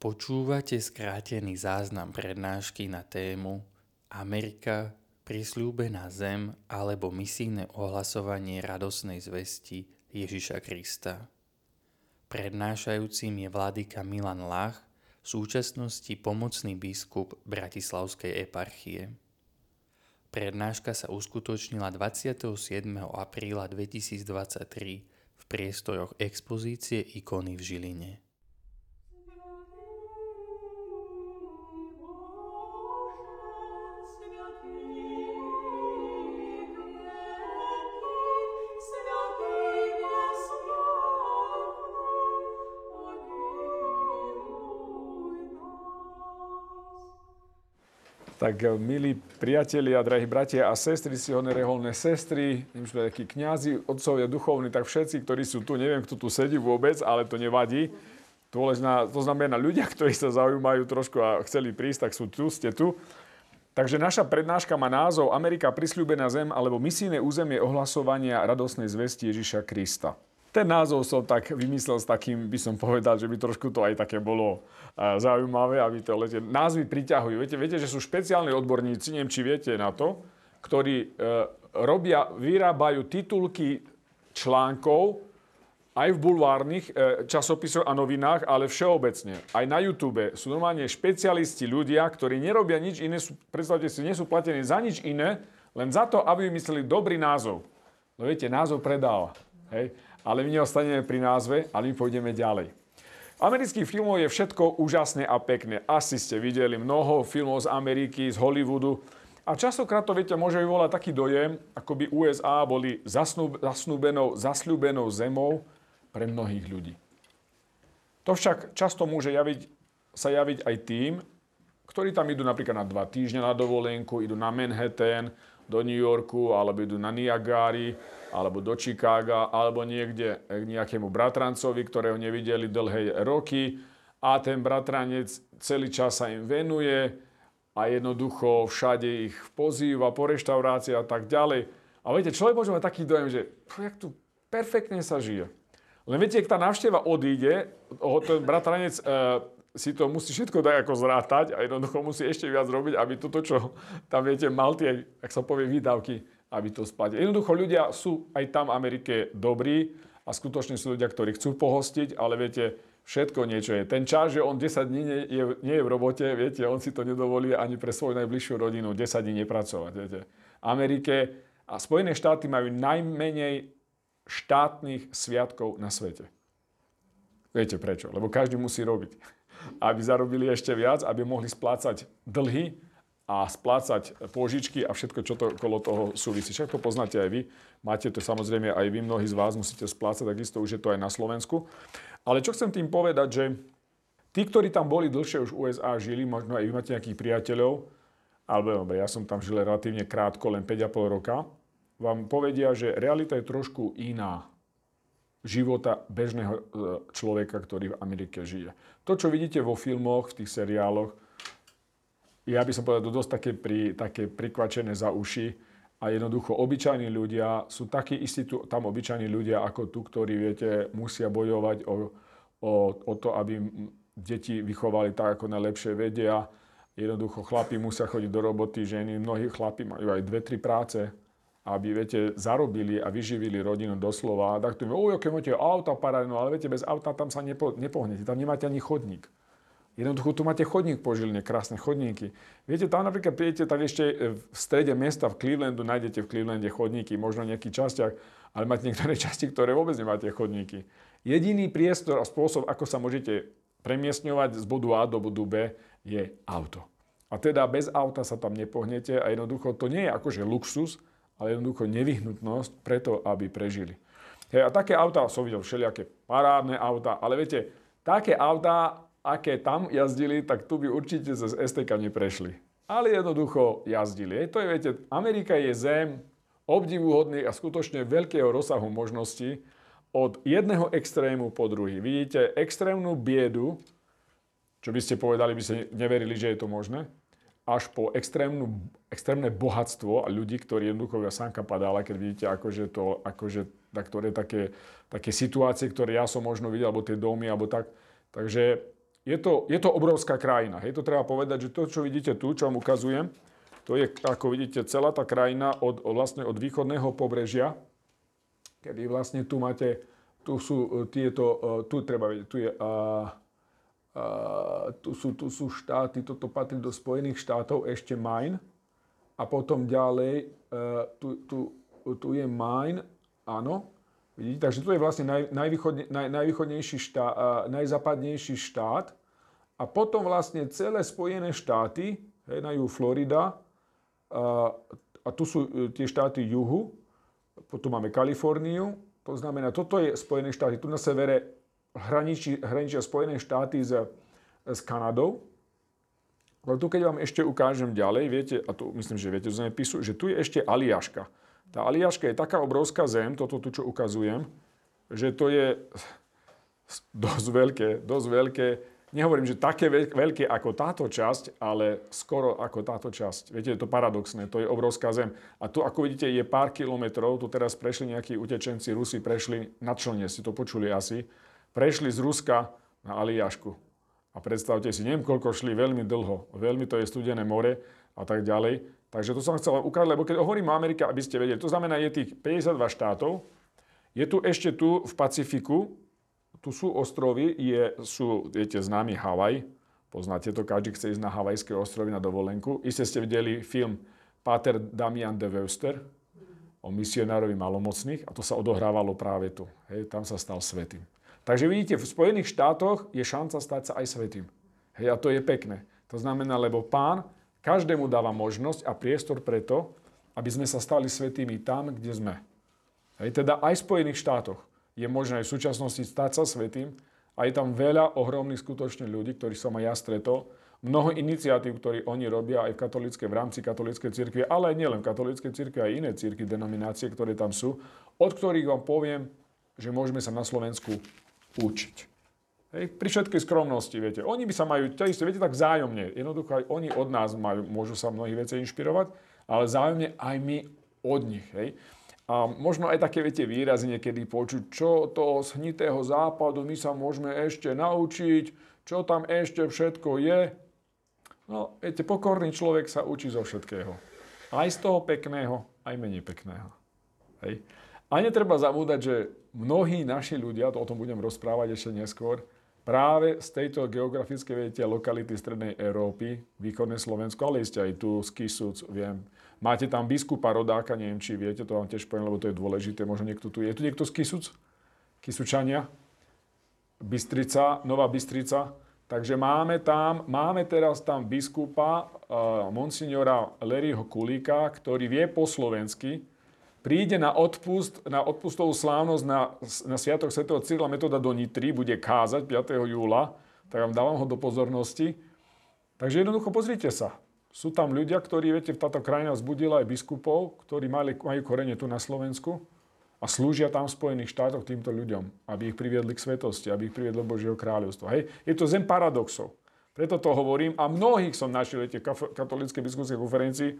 Počúvate skrátený záznam prednášky na tému Amerika, prisľúbená zem alebo misijné ohlasovanie radosnej zvesti Ježiša Krista. Prednášajúcim je vládyka Milan Lach, v súčasnosti pomocný biskup Bratislavskej eparchie. Prednáška sa uskutočnila 27. apríla 2023 v priestoroch expozície ikony v Žiline. Tak eh, milí priatelia, drahí bratia a sestry, si reholné sestry, neviem, sme takí kňazi, otcovia duchovní, tak všetci, ktorí sú tu, neviem, kto tu sedí vôbec, ale to nevadí. To, to znamená ľudia, ktorí sa zaujímajú trošku a chceli prísť, tak sú tu, ste tu. Takže naša prednáška má názov Amerika prisľúbená zem alebo misijné územie ohlasovania radosnej zvesti Ježiša Krista. Ten názov som tak vymyslel s takým, by som povedal, že by trošku to aj také bolo zaujímavé, aby to lete. Názvy priťahujú. Viete, viete, že sú špeciálni odborníci, neviem, či viete na to, ktorí e, robia, vyrábajú titulky článkov aj v bulvárnych e, časopisoch a novinách, ale všeobecne. Aj na YouTube sú normálne špecialisti ľudia, ktorí nerobia nič iné, sú, predstavte si, nie sú platení za nič iné, len za to, aby vymysleli dobrý názov. No viete, názov predáva. Hej? Ale my neostaneme pri názve, ale my pôjdeme ďalej. Amerických filmov je všetko úžasné a pekné. Asi ste videli mnoho filmov z Ameriky, z Hollywoodu. A častokrát to, viete, môže vyvolať taký dojem, ako by USA boli zasnúbenou, zasľúbenou zemou pre mnohých ľudí. To však často môže javiť, sa javiť aj tým, ktorí tam idú napríklad na dva týždne na dovolenku, idú na Manhattan, do New Yorku, alebo idú na Niagary, alebo do Chicaga, alebo niekde k nejakému bratrancovi, ktorého nevideli dlhé roky a ten bratranec celý čas sa im venuje a jednoducho všade ich pozýva po reštaurácii a tak ďalej. A viete, človek môže mať taký dojem, že jak tu perfektne sa žije. Len viete, ak tá návšteva odíde, ten bratranec e, si to musí všetko dať ako zrátať a jednoducho musí ešte viac robiť, aby toto, čo tam viete, mal tie, ak sa povie, výdavky, aby to spadlo. Jednoducho ľudia sú aj tam v Amerike dobrí a skutočne sú ľudia, ktorí chcú pohostiť, ale viete, všetko niečo je. Ten čas, že on 10 dní nie je, nie je v robote, viete, on si to nedovolí ani pre svoju najbližšiu rodinu 10 dní nepracovať. Viete. Amerike a Spojené štáty majú najmenej štátnych sviatkov na svete. Viete prečo? Lebo každý musí robiť. Aby zarobili ešte viac, aby mohli splácať dlhy, a splácať pôžičky a všetko, čo to okolo toho súvisí. Však to poznáte aj vy. Máte to samozrejme aj vy, mnohí z vás musíte splácať, takisto už je to aj na Slovensku. Ale čo chcem tým povedať, že tí, ktorí tam boli dlhšie už USA žili, možno aj vy máte nejakých priateľov, alebo ja som tam žil relatívne krátko, len 5,5 roka, vám povedia, že realita je trošku iná života bežného e, človeka, ktorý v Amerike žije. To, čo vidíte vo filmoch, v tých seriáloch, ja by som povedal, dosť také, pri, také prikvačené za uši. A jednoducho obyčajní ľudia sú takí istí tu, tam obyčajní ľudia ako tu, ktorí, viete, musia bojovať o, o, o to, aby deti vychovali tak, ako najlepšie vedia. Jednoducho chlapi musia chodiť do roboty, ženy, mnohí chlapi majú aj dve, tri práce, aby, viete, zarobili a vyživili rodinu doslova. Tak tu, oj, aké máte auta parádne, no ale viete, bez auta tam sa nepo, nepohnete, tam nemáte ani chodník. Jednoducho tu máte chodník po Žiline, krásne chodníky. Viete, tam napríklad prídete, tak ešte e, v strede mesta v Clevelandu nájdete v Clevelande chodníky, možno nejaký častiach, ale máte niektoré časti, ktoré vôbec nemáte chodníky. Jediný priestor a spôsob, ako sa môžete premiestňovať z bodu A do bodu B, je auto. A teda bez auta sa tam nepohnete a jednoducho to nie je akože luxus, ale jednoducho nevyhnutnosť preto, aby prežili. Hej, a také auta som videl všelijaké parádne auta, ale viete, také auta aké tam jazdili, tak tu by určite cez STK neprešli. Ale jednoducho jazdili. To je, viete, Amerika je zem obdivuhodný a skutočne veľkého rozsahu možností od jedného extrému po druhý. Vidíte extrémnu biedu, čo by ste povedali, by ste neverili, že je to možné, až po extrémnu, extrémne bohatstvo a ľudí, ktorí jednoducho ja sánka padála, keď vidíte akože to, akože, tak, ktoré také, také situácie, ktoré ja som možno videl, alebo tie domy, alebo tak. Takže je to, je to obrovská krajina. Je to treba povedať, že to, čo vidíte tu, čo vám ukazujem, to je, ako vidíte, celá tá krajina od, vlastne od východného pobrežia, kedy vlastne tu máte, tu sú e, tieto, e, tu treba vedieť, tu je, a, tu, sú, tu sú štáty, toto patrí do Spojených štátov, ešte Maine, a potom ďalej, e, tu, tu, tu je Maine, áno, Vidíte, takže tu je vlastne naj, najvýchodne, naj, najvýchodnejší štát, najzápadnejší štát. A potom vlastne celé Spojené štáty, hej, na juhu Florida, a, a tu sú e, tie štáty juhu, potom máme Kaliforniu, to znamená, toto je Spojené štáty, tu na severe hraničí, hraničia Spojené štáty s, s Kanadou. Ale tu keď vám ešte ukážem ďalej, viete, a tu myslím, že viete z zemepisu, že tu je ešte Aliaška. Tá Aliaška je taká obrovská zem, toto tu, čo ukazujem, že to je dosť veľké, dosť veľké. Nehovorím, že také veľké ako táto časť, ale skoro ako táto časť. Viete, je to paradoxné, to je obrovská zem. A tu, ako vidíte, je pár kilometrov, tu teraz prešli nejakí utečenci, Rusi prešli na člne, si to počuli asi, prešli z Ruska na Aliašku. A predstavte si, neviem koľko šli, veľmi dlho, veľmi to je studené more a tak ďalej. Takže to som chcel ukázať, lebo keď hovorím o Amerike, aby ste vedeli, to znamená, je tých 52 štátov, je tu ešte tu v Pacifiku, tu sú ostrovy, je, sú, viete, známy Havaj, poznáte to, každý chce ísť na Havajské ostrovy na dovolenku. Iste ste videli film Pater Damian de Weuster o misionárovi malomocných a to sa odohrávalo práve tu. Hej, tam sa stal svetým. Takže vidíte, v Spojených štátoch je šanca stať sa aj svetým. Hej, a to je pekné. To znamená, lebo pán Každému dáva možnosť a priestor preto, aby sme sa stali svetými tam, kde sme. Hej, teda aj v Spojených štátoch je možné aj v súčasnosti stať sa svetým a je tam veľa ohromných skutočne ľudí, ktorých som aj ja stretol. Mnoho iniciatív, ktoré oni robia aj v, katolíckej, v rámci katolíckej cirkvi, ale aj nielen katolíckej cirkvi, aj iné cirkvi, denominácie, ktoré tam sú, od ktorých vám poviem, že môžeme sa na Slovensku učiť. Hej, pri všetkej skromnosti, viete. Oni by sa majú, to isté, viete, tak vzájomne. Jednoducho aj oni od nás majú, môžu sa mnohých vecí inšpirovať, ale vzájomne aj my od nich. Hej. A možno aj také, viete, výrazy niekedy počuť, čo to z hnitého západu my sa môžeme ešte naučiť, čo tam ešte všetko je. No, viete, pokorný človek sa učí zo všetkého. Aj z toho pekného, aj menej pekného. Hej. A netreba zabúdať, že mnohí naši ľudia, to o tom budem rozprávať ešte neskôr, práve z tejto geografickej viete, lokality Strednej Európy, východné Slovensko, ale ste aj tu, z Kisuc, viem. Máte tam biskupa rodáka, neviem, či viete, to vám tiež poviem, lebo to je dôležité, možno niekto tu je. Tu niekto z Kisuc? Kisučania? Bystrica, Nová Bystrica. Takže máme tam, máme teraz tam biskupa, uh, monsignora Leryho Kulíka, ktorý vie po slovensky, príde na odpust, na odpustovú slávnosť na, na Sviatok Sv. Cyrila Metoda do Nitry, bude kázať 5. júla, tak vám dávam ho do pozornosti. Takže jednoducho pozrite sa. Sú tam ľudia, ktorí, viete, táto krajina vzbudila aj biskupov, ktorí mali, majú korene tu na Slovensku a slúžia tam v Spojených štátoch týmto ľuďom, aby ich priviedli k svetosti, aby ich priviedli do Božieho kráľovstva. Hej? Je to zem paradoxov. Preto to hovorím a mnohých som našiel, viete, katolíckej biskupskej konferencii,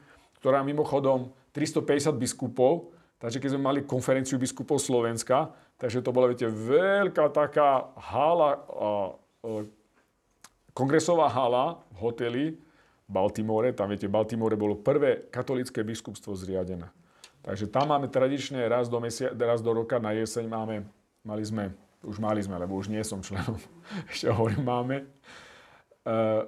ktorá mimochodom 350 biskupov, takže keď sme mali konferenciu biskupov Slovenska, takže to bola, viete, veľká taká hala, kongresová hala v hoteli Baltimore, tam viete, Baltimore bolo prvé katolické biskupstvo zriadené. Takže tam máme tradične raz do, mesia, raz do roka na jeseň máme, mali sme, už mali sme, lebo už nie som členom, ešte hovorím máme,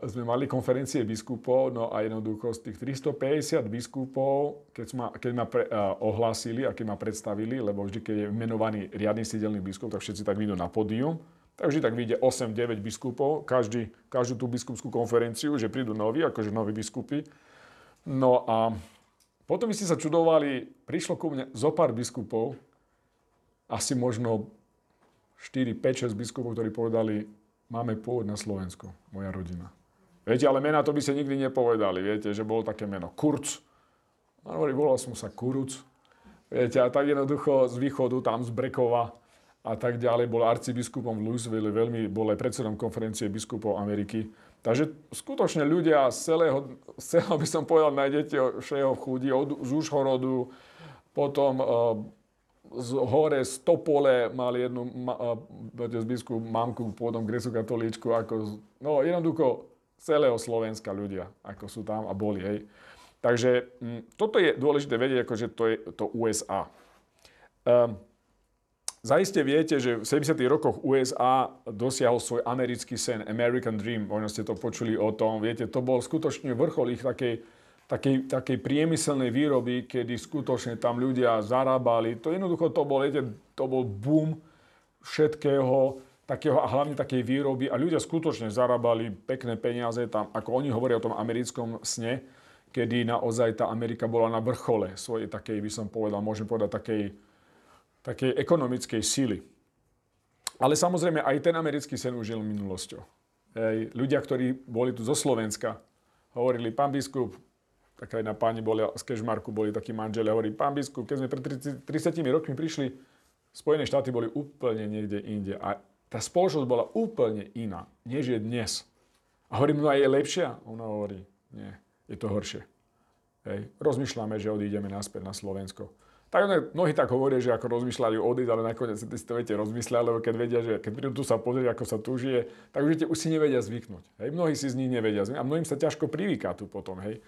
sme mali konferencie biskupov, no a jednoducho z tých 350 biskupov, keď ma, keď ma pre, uh, ohlásili a keď ma predstavili, lebo vždy, keď je menovaný riadny sídelný biskup, tak všetci tak vyjdú na pódium, tak vždy tak vyjde 8-9 biskupov, každý, každú tú biskupskú konferenciu, že prídu noví, akože noví biskupy. No a potom by ste sa čudovali, prišlo ku mne zo pár biskupov, asi možno 4, 5, 6 biskupov, ktorí povedali, máme pôvod na Slovensku, moja rodina. Viete, ale mena to by ste nikdy nepovedali, viete, že bolo také meno Kurc. A hovorí, volal som sa Kuruc. Viete, a tak jednoducho z východu, tam z Brekova a tak ďalej, bol arcibiskupom v Louisville, veľmi, bol aj predsedom konferencie biskupov Ameriky. Takže skutočne ľudia z celého, z celého by som povedal, nájdete všeho v chúdi, od, z Užhorodu, potom uh, z hore z Topole mal jednu ma, z biskup mamku pôvodom grecko-katolíčku, ako, no jednoducho celého Slovenska ľudia, ako sú tam a boli, hej. Takže m, toto je dôležité vedieť, ako, že to je to USA. Um, ehm, Zaiste viete, že v 70. rokoch USA dosiahol svoj americký sen, American Dream, možno ste to počuli o tom, viete, to bol skutočne vrchol ich takej, takej, takej priemyselnej výroby, kedy skutočne tam ľudia zarábali. To jednoducho to bol, viete, to bol boom všetkého, takého a hlavne takej výroby a ľudia skutočne zarábali pekné peniaze tam, ako oni hovoria o tom americkom sne, kedy naozaj tá Amerika bola na vrchole svojej takej, by som povedal, môžem povedať, takej, takej ekonomickej síly. Ale samozrejme aj ten americký sen už žil minulosťou. Hej, ľudia, ktorí boli tu zo Slovenska, hovorili, pán biskup, taká jedna pani boli, z Kešmarku boli takí manželi, hovorí, pán biskup, keď sme pred 30, 30 rokmi prišli, Spojené štáty boli úplne niekde inde a tá spoločnosť bola úplne iná, než je dnes. A hovorím, no aj je lepšia? Ona hovorí, nie, je to horšie. Hej. Rozmýšľame, že odídeme naspäť na Slovensko. Tak mnohí tak hovoria, že ako rozmýšľajú odísť, ale nakoniec si to viete rozmýšľať, lebo keď vedia, že keď prídu tu sa pozrieť, ako sa tu žije, tak už už si nevedia zvyknúť. Hej. Mnohí si z nich nevedia zvyknúť a mnohým sa ťažko privyká tu potom. Hej.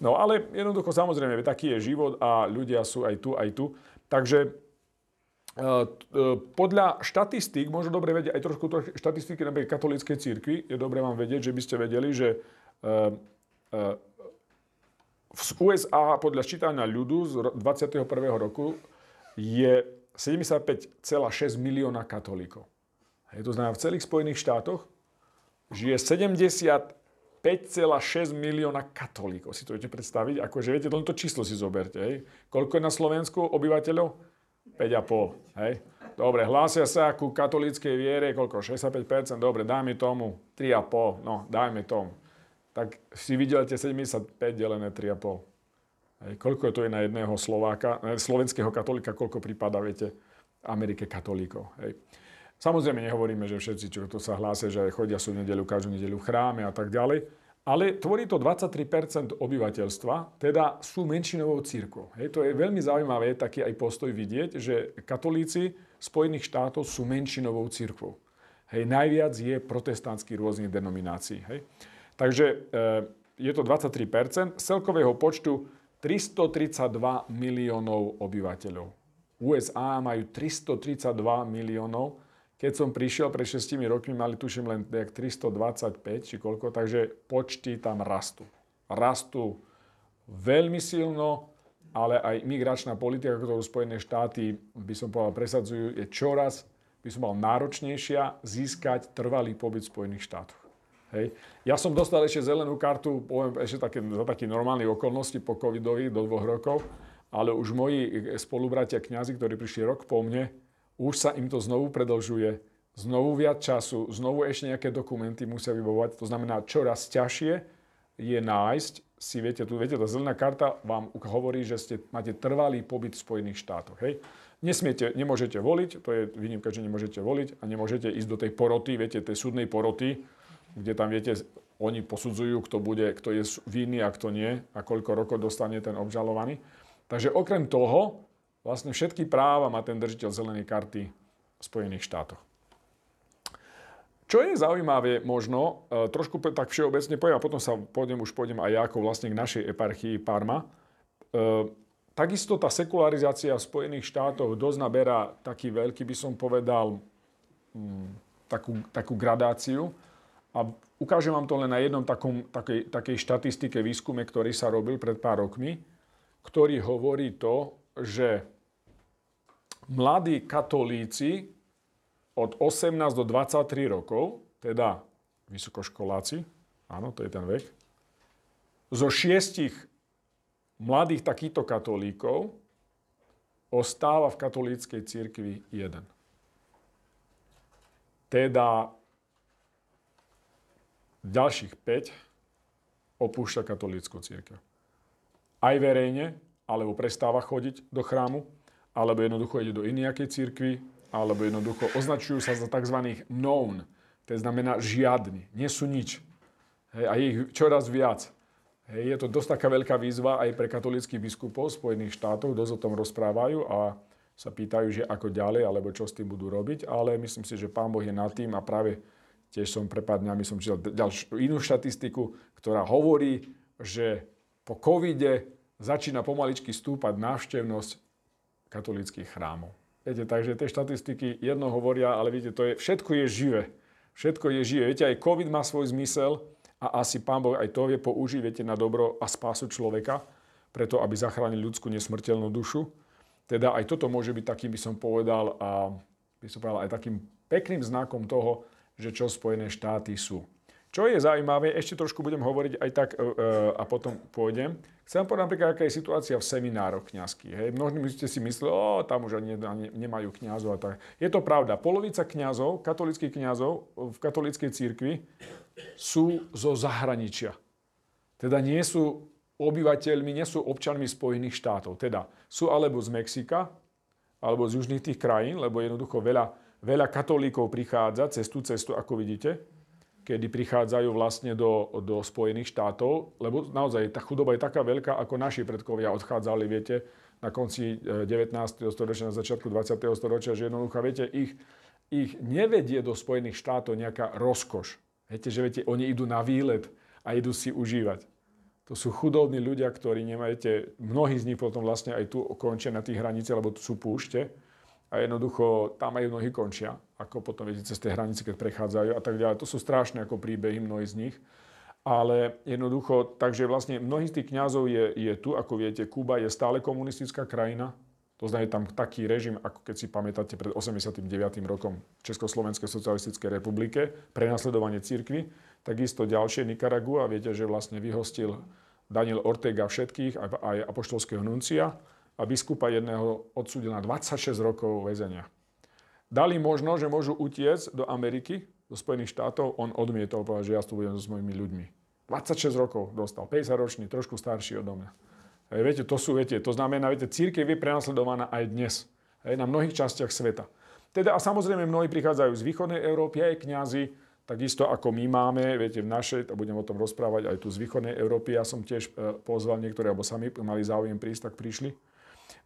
No ale jednoducho samozrejme, taký je život a ľudia sú aj tu, aj tu. Takže e, e, podľa štatistík, možno dobre vedieť aj trošku štatistiky napríklad katolíckej církvy, je dobre vám vedieť, že by ste vedeli, že e, v USA podľa ščítania ľudu z 21. roku je 75,6 milióna katolíkov. Hej, to znamená, v celých Spojených štátoch žije 75,6 milióna katolíkov. Si to viete predstaviť? Akože viete, to číslo si zoberte. Hej. Koľko je na Slovensku obyvateľov? 5,5. Hej. Dobre, hlásia sa ku katolíckej viere, koľko? 65%? Dobre, dajme tomu 3,5. No, dajme tomu tak si vidíte 75 delené 3,5. Hej, koľko to je na jedného Slováka, slovenského katolika, koľko prípada, viete, Amerike katolíkov. Hej. Samozrejme nehovoríme, že všetci, čo to sa hlásia, že chodia sú nedelu, každú nedelu v chráme a tak ďalej, ale tvorí to 23% obyvateľstva, teda sú menšinovou církvou. Hej, to je veľmi zaujímavé taký aj postoj vidieť, že katolíci Spojených štátov sú menšinovou církvou. Hej, najviac je protestantských rôznych denominácií. Hej. Takže eh, je to 23 z celkového počtu 332 miliónov obyvateľov. USA majú 332 miliónov. Keď som prišiel pred 6 rokmi, mali tuším len 325 či koľko, takže počty tam rastú. Rastú veľmi silno, ale aj migračná politika, ktorú Spojené štáty, by som povedal, presadzujú, je čoraz, by som mal náročnejšia získať trvalý pobyt v Spojených štátoch. Hej. Ja som dostal ešte zelenú kartu, poviem ešte také, za také normálne okolnosti po covidovi do dvoch rokov, ale už moji spolubratia kňazi, ktorí prišli rok po mne, už sa im to znovu predlžuje, znovu viac času, znovu ešte nejaké dokumenty musia vybovať. To znamená, čoraz ťažšie je nájsť si, viete, tu, viete, tá zelená karta vám hovorí, že ste, máte trvalý pobyt v Spojených štátoch. Hej? Nesmiete, nemôžete voliť, to je výnimka, že nemôžete voliť a nemôžete ísť do tej poroty, viete, tej súdnej poroty, kde tam viete, oni posudzujú, kto, bude, kto je vinný a kto nie a koľko rokov dostane ten obžalovaný. Takže okrem toho, vlastne všetky práva má ten držiteľ zelenej karty v Spojených štátoch. Čo je zaujímavé možno, e, trošku tak všeobecne poviem a potom sa pôjdem, už pôjdem aj ja ako vlastne k našej eparchii Parma. E, takisto tá sekularizácia v Spojených štátoch dosť naberá taký veľký, by som povedal, mm, takú, takú gradáciu. A ukážem vám to len na jednom takom, takej, takej štatistike, výskume, ktorý sa robil pred pár rokmi, ktorý hovorí to, že mladí katolíci od 18 do 23 rokov, teda vysokoškoláci, áno, to je ten vek, zo šiestich mladých takýchto katolíkov ostáva v katolíckej cirkvi jeden. Teda ďalších 5 opúšťa katolícku církev. Aj verejne, alebo prestáva chodiť do chrámu, alebo jednoducho ide do inej církvy, alebo jednoducho označujú sa za tzv. known, to znamená žiadny, nie sú nič. Hej, a je ich čoraz viac. Hej, je to dosť taká veľká výzva aj pre katolických biskupov Spojených štátoch, dosť o tom rozprávajú a sa pýtajú, že ako ďalej, alebo čo s tým budú robiť, ale myslím si, že Pán Boh je nad tým a práve tiež som pred pár som čítal ďalšiu inú štatistiku, ktorá hovorí, že po covide začína pomaličky stúpať návštevnosť katolických chrámov. Viete, takže tie štatistiky jedno hovoria, ale viete, to je, všetko je živé. Všetko je živé. Viete, aj COVID má svoj zmysel a asi Pán Boh aj to vie použiť, viete, na dobro a spásu človeka, preto aby zachránil ľudskú nesmrteľnú dušu. Teda aj toto môže byť takým, by som povedal, a by som povedal aj takým pekným znakom toho, že čo Spojené štáty sú. Čo je zaujímavé, ešte trošku budem hovoriť aj tak e, e, a potom pôjdem. Chcem povedať napríklad, aká je situácia v seminároch kňazských. Hej. Mnohí ste si mysleli, o, tam už ani, ani nemajú kňazov a tak. Je to pravda. Polovica kňazov, katolických kňazov v katolíckej církvi sú zo zahraničia. Teda nie sú obyvateľmi, nie sú občanmi Spojených štátov. Teda sú alebo z Mexika, alebo z južných tých krajín, lebo jednoducho veľa, veľa katolíkov prichádza cez tú cestu, ako vidíte kedy prichádzajú vlastne do, do Spojených štátov, lebo naozaj tá chudoba je taká veľká, ako naši predkovia odchádzali, viete, na konci 19. E, storočia, na začiatku 20. storočia, že jednoducho, viete, ich, ich nevedie do Spojených štátov nejaká rozkoš. Viete, že viete, oni idú na výlet a idú si užívať. To sú chudobní ľudia, ktorí nemáte, mnohí z nich potom vlastne aj tu končia na tých hraniciach, lebo tu sú púšte a jednoducho tam aj mnohí končia, ako potom viete cez tie hranice, keď prechádzajú a tak ďalej. To sú strašné ako príbehy mnohí z nich. Ale jednoducho, takže vlastne mnohí z tých kňazov je, je tu, ako viete, Kuba je stále komunistická krajina. To znamená tam taký režim, ako keď si pamätáte pred 89. rokom Československej socialistickej republike, prenasledovanie církvy. Takisto ďalšie Nikaragua, viete, že vlastne vyhostil Daniel Ortega všetkých, aj apoštolského nuncia a biskupa jedného odsúdil na 26 rokov väzenia. Dali možno, že môžu utiecť do Ameriky, do Spojených štátov, on odmietol povedať, že ja tu budem so svojimi ľuďmi. 26 rokov dostal, 50 ročný, trošku starší odo mňa. Hej, viete, to sú, viete, to znamená, viete, církev je prenasledovaná aj dnes, hej, na mnohých častiach sveta. Teda a samozrejme mnohí prichádzajú z východnej Európy, aj kňazi, takisto ako my máme, viete, v našej, a budem o tom rozprávať aj tu z východnej Európy, ja som tiež e, pozval niektoré, alebo sami mali záujem prísť, tak prišli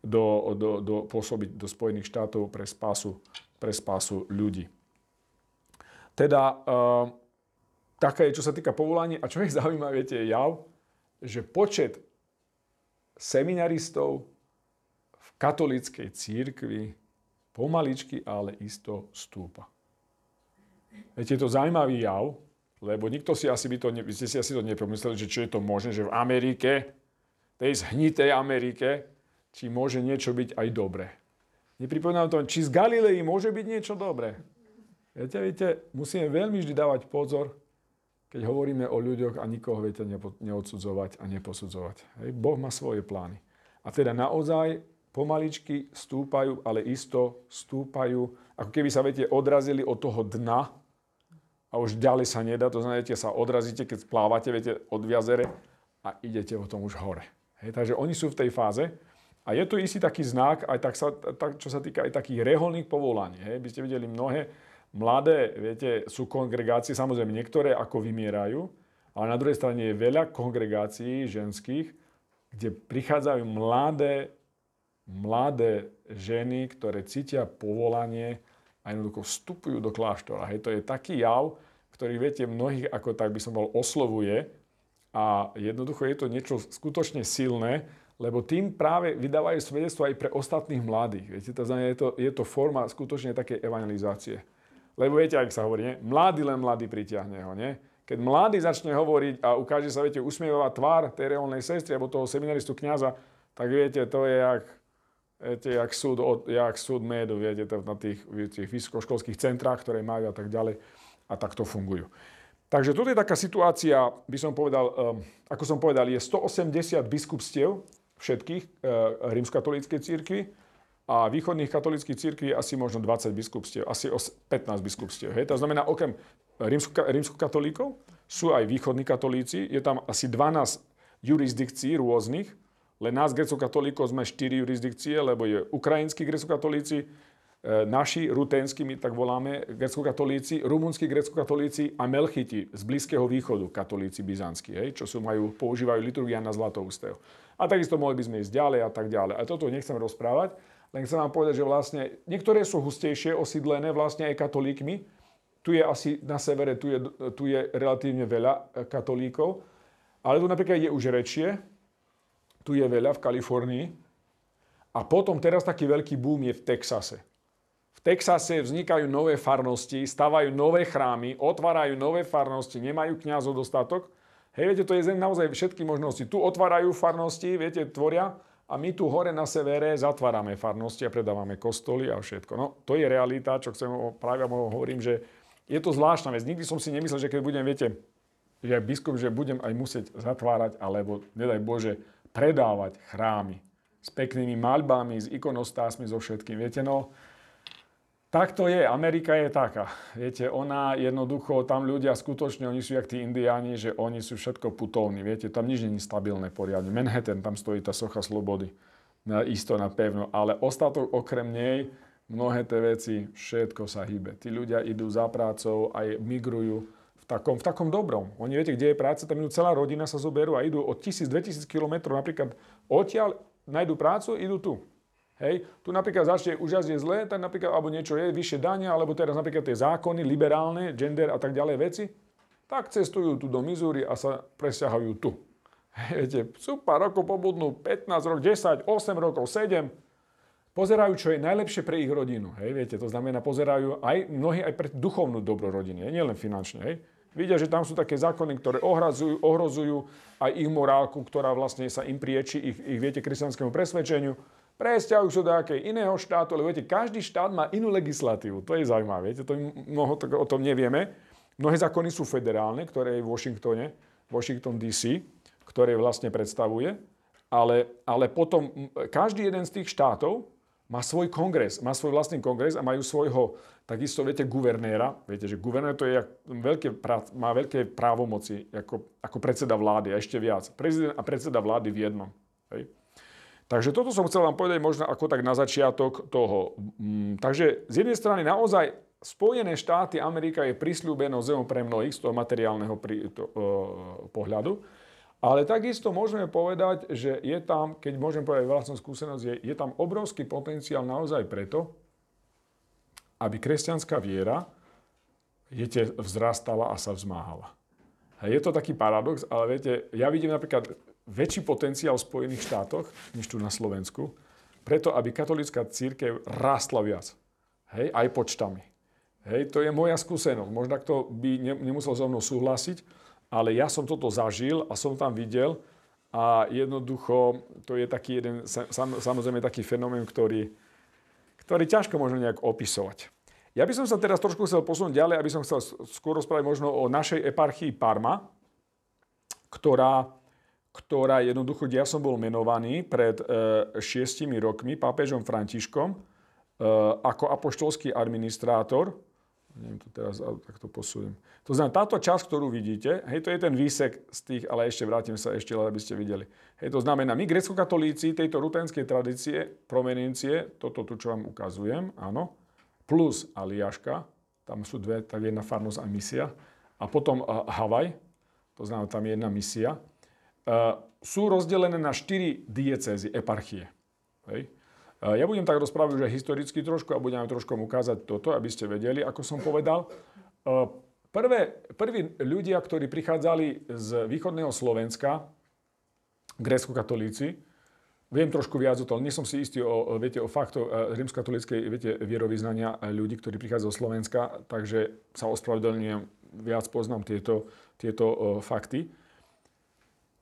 do, do, do, pôsobiť do Spojených štátov pre spásu, pre spásu ľudí. Teda, uh, také je, čo sa týka povolania. A čo je zaujímavé, viete, je jav, že počet seminaristov v katolíckej církvi pomaličky, ale isto stúpa. Viete, je to zaujímavý jav, lebo nikto si asi by to, vy ste si asi to nepomysleli, že čo je to možné, že v Amerike, tej zhnitej Amerike, či môže niečo byť aj dobré. Nepripomínam to, či z Galilei môže byť niečo dobré. Viete, viete, musíme veľmi vždy dávať pozor, keď hovoríme o ľuďoch a nikoho viete neodsudzovať a neposudzovať. Hej, boh má svoje plány. A teda naozaj pomaličky stúpajú, ale isto stúpajú, ako keby sa, viete, odrazili od toho dna a už ďalej sa nedá. To znamená, sa odrazíte, keď plávate, viete, od viazere a idete o tom už hore. Hej, takže oni sú v tej fáze. A je tu istý taký znak, aj tak sa, tak, čo sa týka aj takých reholných povolaní. Hej. By ste videli mnohé mladé, viete, sú kongregácie, samozrejme niektoré ako vymierajú, ale na druhej strane je veľa kongregácií ženských, kde prichádzajú mladé, mladé ženy, ktoré cítia povolanie a jednoducho vstupujú do kláštora. Hej, to je taký jav, ktorý, viete, mnohých, ako tak by som bol, oslovuje a jednoducho je to niečo skutočne silné, lebo tým práve vydávajú svedectvo aj pre ostatných mladých. Viete, to znamená, je to, je to forma skutočne takej evangelizácie. Lebo viete, ak sa hovorí, nie? mladý len mladý pritiahne ho. Nie? Keď mladý začne hovoriť a ukáže sa, viete, usmievavá tvár tej reálnej sestry alebo toho seminaristu kniaza, tak viete, to je jak, viete, jak súd, od, jak súd médu, viete, to na tých, tých vysokoškolských centrách, ktoré majú a tak ďalej. A takto fungujú. Takže toto je taká situácia, by som povedal, um, ako som povedal, je 180 biskupstiev všetkých e, rímskatolíckej církvy a východných katolíckých církví asi možno 20 biskupstiev, asi 15 biskupstiev. Hej? To znamená, okrem rímskokatolíkov sú aj východní katolíci, je tam asi 12 jurisdikcií rôznych, len nás grecokatolíkov sme 4 jurisdikcie, lebo je ukrajinskí grecokatolíci, naši ruténsky, my tak voláme, grecko-katolíci, rumunskí grecko-katolíci a melchiti z Blízkeho východu, katolíci byzantskí, hej, čo sú, majú, používajú liturgia na Zlatoustého. A takisto mohli by sme ísť ďalej a tak ďalej. A toto nechcem rozprávať, Len chcem vám povedať, že vlastne niektoré sú hustejšie osídlené vlastne aj katolíkmi. Tu je asi na severe, tu je, tu je relatívne veľa e, katolíkov. Ale tu napríklad je už rečie, tu je veľa v Kalifornii. A potom teraz taký veľký boom je v Texase. V Texase vznikajú nové farnosti, stavajú nové chrámy, otvárajú nové farnosti, nemajú kňazov dostatok. Hej, viete, to je naozaj všetky možnosti. Tu otvárajú farnosti, viete, tvoria a my tu hore na severe zatvárame farnosti a predávame kostoly a všetko. No, to je realita, čo chcem práve hovorím, že je to zvláštna vec. Nikdy som si nemyslel, že keď budem, viete, že biskup, že budem aj musieť zatvárať, alebo, nedaj Bože, predávať chrámy s peknými maľbami, s ikonostásmi, so všetkým. Viete, no, tak to je, Amerika je taká. Viete, ona jednoducho, tam ľudia skutočne, oni sú jak tí indiáni, že oni sú všetko putovní. Viete, tam nič není stabilné poriadne. Manhattan, tam stojí tá socha slobody. Na isto, na pevno. Ale ostatok okrem nej, mnohé tie veci, všetko sa hýbe. Tí ľudia idú za prácou, aj migrujú v takom, v takom dobrom. Oni viete, kde je práca, tam idú celá rodina sa zoberú a idú od 1000-2000 km napríklad odtiaľ, nájdu prácu, idú tu. Hej, tu napríklad začne už je zlé, tak napríklad, alebo niečo je, vyššie dania, alebo teraz napríklad tie zákony, liberálne, gender a tak ďalej veci, tak cestujú tu do Missouri a sa presťahujú tu. Viete, sú pár pobudnú, 15 rokov, 10, 8 rokov, 7, pozerajú, čo je najlepšie pre ich rodinu. Hej, viete, to znamená, pozerajú aj mnohí aj pre duchovnú dobro rodiny, hej, nielen finančne. Hej. Vidia, že tam sú také zákony, ktoré ohrazujú, ohrozujú aj ich morálku, ktorá vlastne sa im prieči ich, ich viete, kresťanskému presvedčeniu presťahujú sa do akej iného štátu, lebo viete, každý štát má inú legislatívu. To je zaujímavé, viete, to mnoho to, o tom nevieme. Mnohé zákony sú federálne, ktoré je v Washingtone, Washington DC, ktoré vlastne predstavuje, ale, ale potom každý jeden z tých štátov má svoj kongres, má svoj vlastný kongres a majú svojho, takisto viete, guvernéra. Viete, že guvernér to je veľké, má veľké právomoci ako, ako predseda vlády a ešte viac. Prezident a predseda vlády v jednom. Takže toto som chcel vám povedať možno ako tak na začiatok toho. Mm, takže z jednej strany naozaj Spojené štáty, Amerika je prisľúbenou zemou pre mnohých z toho materiálneho pri, to, uh, pohľadu. Ale takisto môžeme povedať, že je tam, keď môžem povedať vlastnú skúsenosť, je, je tam obrovský potenciál naozaj preto, aby kresťanská viera viete, vzrastala a sa vzmáhala. Je to taký paradox, ale viete, ja vidím napríklad väčší potenciál v Spojených štátoch, než tu na Slovensku, preto, aby katolická církev rástla viac. Hej, aj počtami. Hej, to je moja skúsenosť. Možno kto by nemusel so mnou súhlasiť, ale ja som toto zažil a som tam videl a jednoducho to je taký jeden, samozrejme taký fenomén, ktorý, ktorý ťažko možno nejak opisovať. Ja by som sa teraz trošku chcel posunúť ďalej, aby som chcel skôr rozprávať možno o našej eparchii Parma, ktorá ktorá jednoducho, ja som bol menovaný pred e, šiestimi rokmi pápežom Františkom e, ako apoštolský administrátor. Neviem to teraz, tak to posujem. To znamená, táto časť, ktorú vidíte, hej, to je ten výsek z tých, ale ešte vrátim sa ešte, aby ste videli. Hej, to znamená, my grecko-katolíci tejto rutenskej tradície, promenencie, toto tu, čo vám ukazujem, áno, plus Aliaška, tam sú dve, tak jedna farnosť a misia, a potom Havaj, to znamená, tam je jedna misia, sú rozdelené na štyri diecézy, eparchie. Hej. Eh, ja budem tak rozprávať že historicky trošku a budem trošku ukázať toto, aby ste vedeli, ako som povedal. Eh, prvé, prví ľudia, ktorí prichádzali z východného Slovenska, grécko-katolíci, viem trošku viac o tom, nie som si istý o, viete, o faktoch rímskatolíckej viete, vierovýznania ľudí, ktorí prichádzajú z Slovenska, takže sa ospravedlňujem, viac poznám tieto, tieto fakty.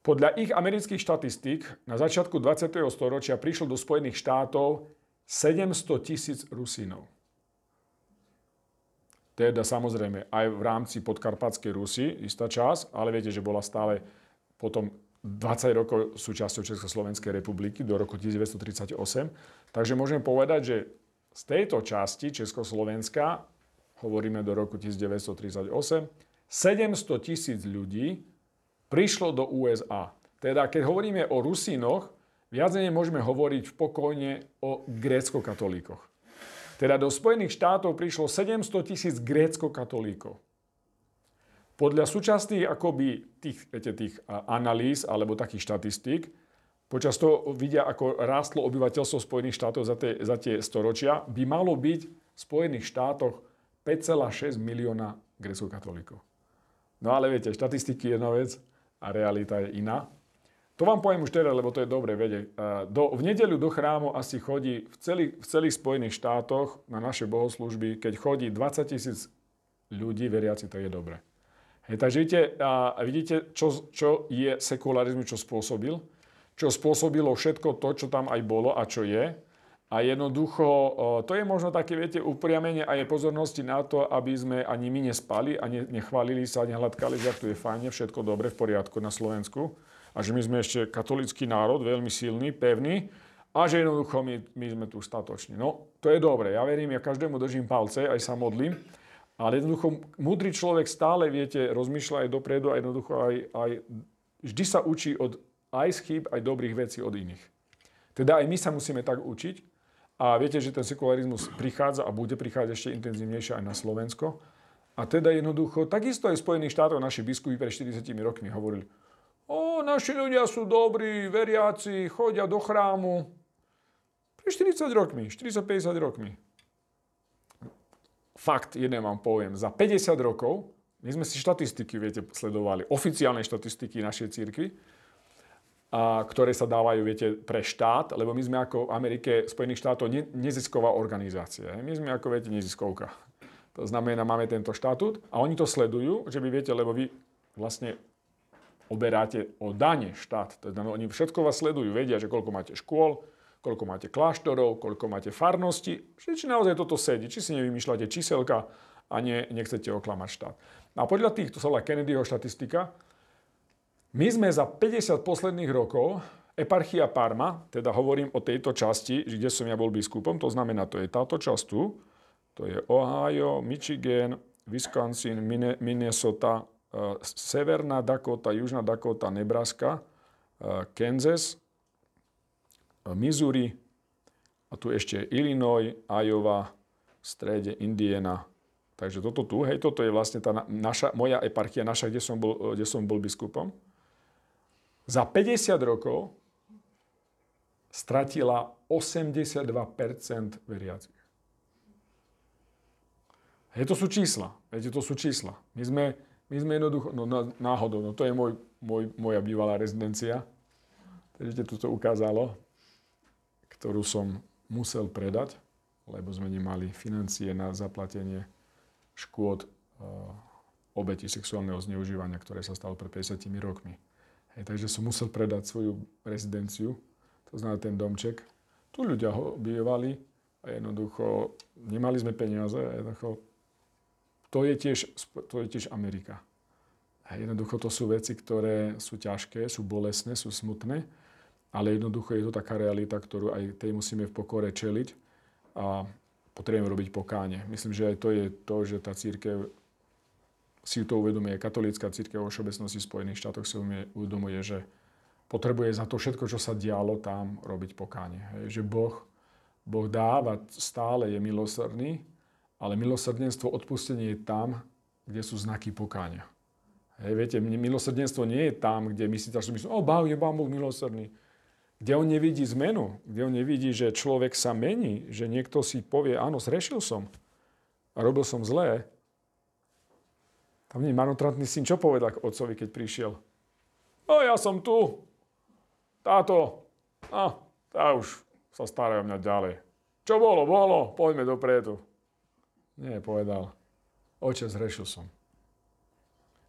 Podľa ich amerických štatistík na začiatku 20. storočia prišlo do Spojených štátov 700 tisíc Rusínov. Teda samozrejme aj v rámci podkarpatskej Rusy istá čas, ale viete, že bola stále potom 20 rokov súčasťou Československej republiky do roku 1938. Takže môžeme povedať, že z tejto časti Československa, hovoríme do roku 1938, 700 tisíc ľudí prišlo do USA. Teda keď hovoríme o Rusínoch, viac menej môžeme hovoriť pokojne o grécko-katolíkoch. Teda do Spojených štátov prišlo 700 tisíc grécko-katolíkov. Podľa súčasných akoby tých, viete, tých analýz alebo takých štatistík počas toho vidia, ako rástlo obyvateľstvo Spojených štátov za tie, za tie storočia, by malo byť v Spojených štátoch 5,6 milióna grecko-katolíkov. No ale viete, štatistiky je jedna vec a realita je iná. To vám poviem už teraz, lebo to je dobre vedieť. Do, v nedeľu do chrámu asi chodí v celých, v celých Spojených štátoch na naše bohoslužby, keď chodí 20 tisíc ľudí, veriaci, to je dobre. Hej, takže vidíte, a vidíte čo, čo je sekularizmus, čo spôsobil. Čo spôsobilo všetko to, čo tam aj bolo a čo je. A jednoducho, to je možno také, viete, upriamenie aj pozornosti na to, aby sme ani my nespali a nechválili sa, nehľadkali, že tu je fajne, všetko dobre, v poriadku na Slovensku a že my sme ešte katolický národ, veľmi silný, pevný a že jednoducho my, my sme tu statoční. No, to je dobre. Ja verím, ja každému držím palce, aj sa modlím. Ale jednoducho, múdry človek stále, viete, rozmýšľa aj dopredu a jednoducho aj, aj vždy sa učí od aj z chýb, aj dobrých vecí od iných. Teda aj my sa musíme tak učiť. A viete, že ten sekularizmus prichádza a bude prichádzať ešte intenzívnejšie aj na Slovensko. A teda jednoducho, takisto aj Spojených štátoch naši biskupy pred 40 rokmi hovorili, O, naši ľudia sú dobrí, veriaci, chodia do chrámu. Pre 40 rokmi, 40-50 rokmi. Fakt, jeden vám poviem, za 50 rokov, my sme si štatistiky, viete, sledovali, oficiálne štatistiky našej církvy, a, ktoré sa dávajú, viete, pre štát, lebo my sme ako Amerike, Spojených štátov, ne, nezisková organizácia. My sme ako, viete, neziskovka. To znamená, máme tento štatút a oni to sledujú, že vy viete, lebo vy vlastne oberáte o dane štát. Teda oni všetko vás sledujú, vedia, že koľko máte škôl, koľko máte kláštorov, koľko máte farnosti. Či naozaj toto sedí, či si nevymýšľate číselka a nie, nechcete oklamať štát. A podľa týchto sa Kennedyho štatistika, my sme za 50 posledných rokov eparchia Parma, teda hovorím o tejto časti, kde som ja bol biskupom, to znamená, to je táto časť tu, to je Ohio, Michigan, Wisconsin, Minnesota, Eh, Severná Dakota, Južná Dakota, Nebraska, eh, Kansas, eh, Missouri, a tu ešte Illinois, Iowa, v strede Indiana. Takže toto tu, hej, toto je vlastne tá naša, moja eparchia, naša, kde som bol, kde som bol biskupom. Za 50 rokov stratila 82% veriacich. Hej, to sú čísla. Viete, to sú čísla. My sme, my sme jednoducho, no náhodou, no to je môj, môj, moja bývalá rezidencia. Takže tu to ukázalo, ktorú som musel predať, lebo sme nemali financie na zaplatenie škôd uh, obeti sexuálneho zneužívania, ktoré sa stalo pred 50 rokmi. Hej, takže som musel predať svoju rezidenciu, to znamená ten domček. Tu ľudia ho bývali a jednoducho nemali sme peniaze a jednoducho to je tiež, to je tiež Amerika. A jednoducho to sú veci, ktoré sú ťažké, sú bolestné, sú smutné, ale jednoducho je to taká realita, ktorú aj tej musíme v pokore čeliť a potrebujeme robiť pokáne. Myslím, že aj to je to, že tá církev si to uvedomuje, katolícka církev vo všeobecnosti v Spojených štátoch si uvedomuje, že potrebuje za to všetko, čo sa dialo tam, robiť pokáne. Hej. Že Boh, boh dáva, stále je milosrdný, ale milosrdenstvo, odpustenie je tam, kde sú znaky pokáňa. Hej, viete, milosrdenstvo nie je tam, kde my si tak myslíme, o, báv, je Pán Boh milosrdný. Kde on nevidí zmenu, kde on nevidí, že človek sa mení, že niekto si povie, áno, zrešil som a robil som zlé. Tam nie marnotratný syn čo povedal k otcovi, keď prišiel? O, ja som tu. Táto. A, tá už sa starajú mňa ďalej. Čo bolo, bolo, poďme dopredu. Nie, povedal, oče, zrešil som.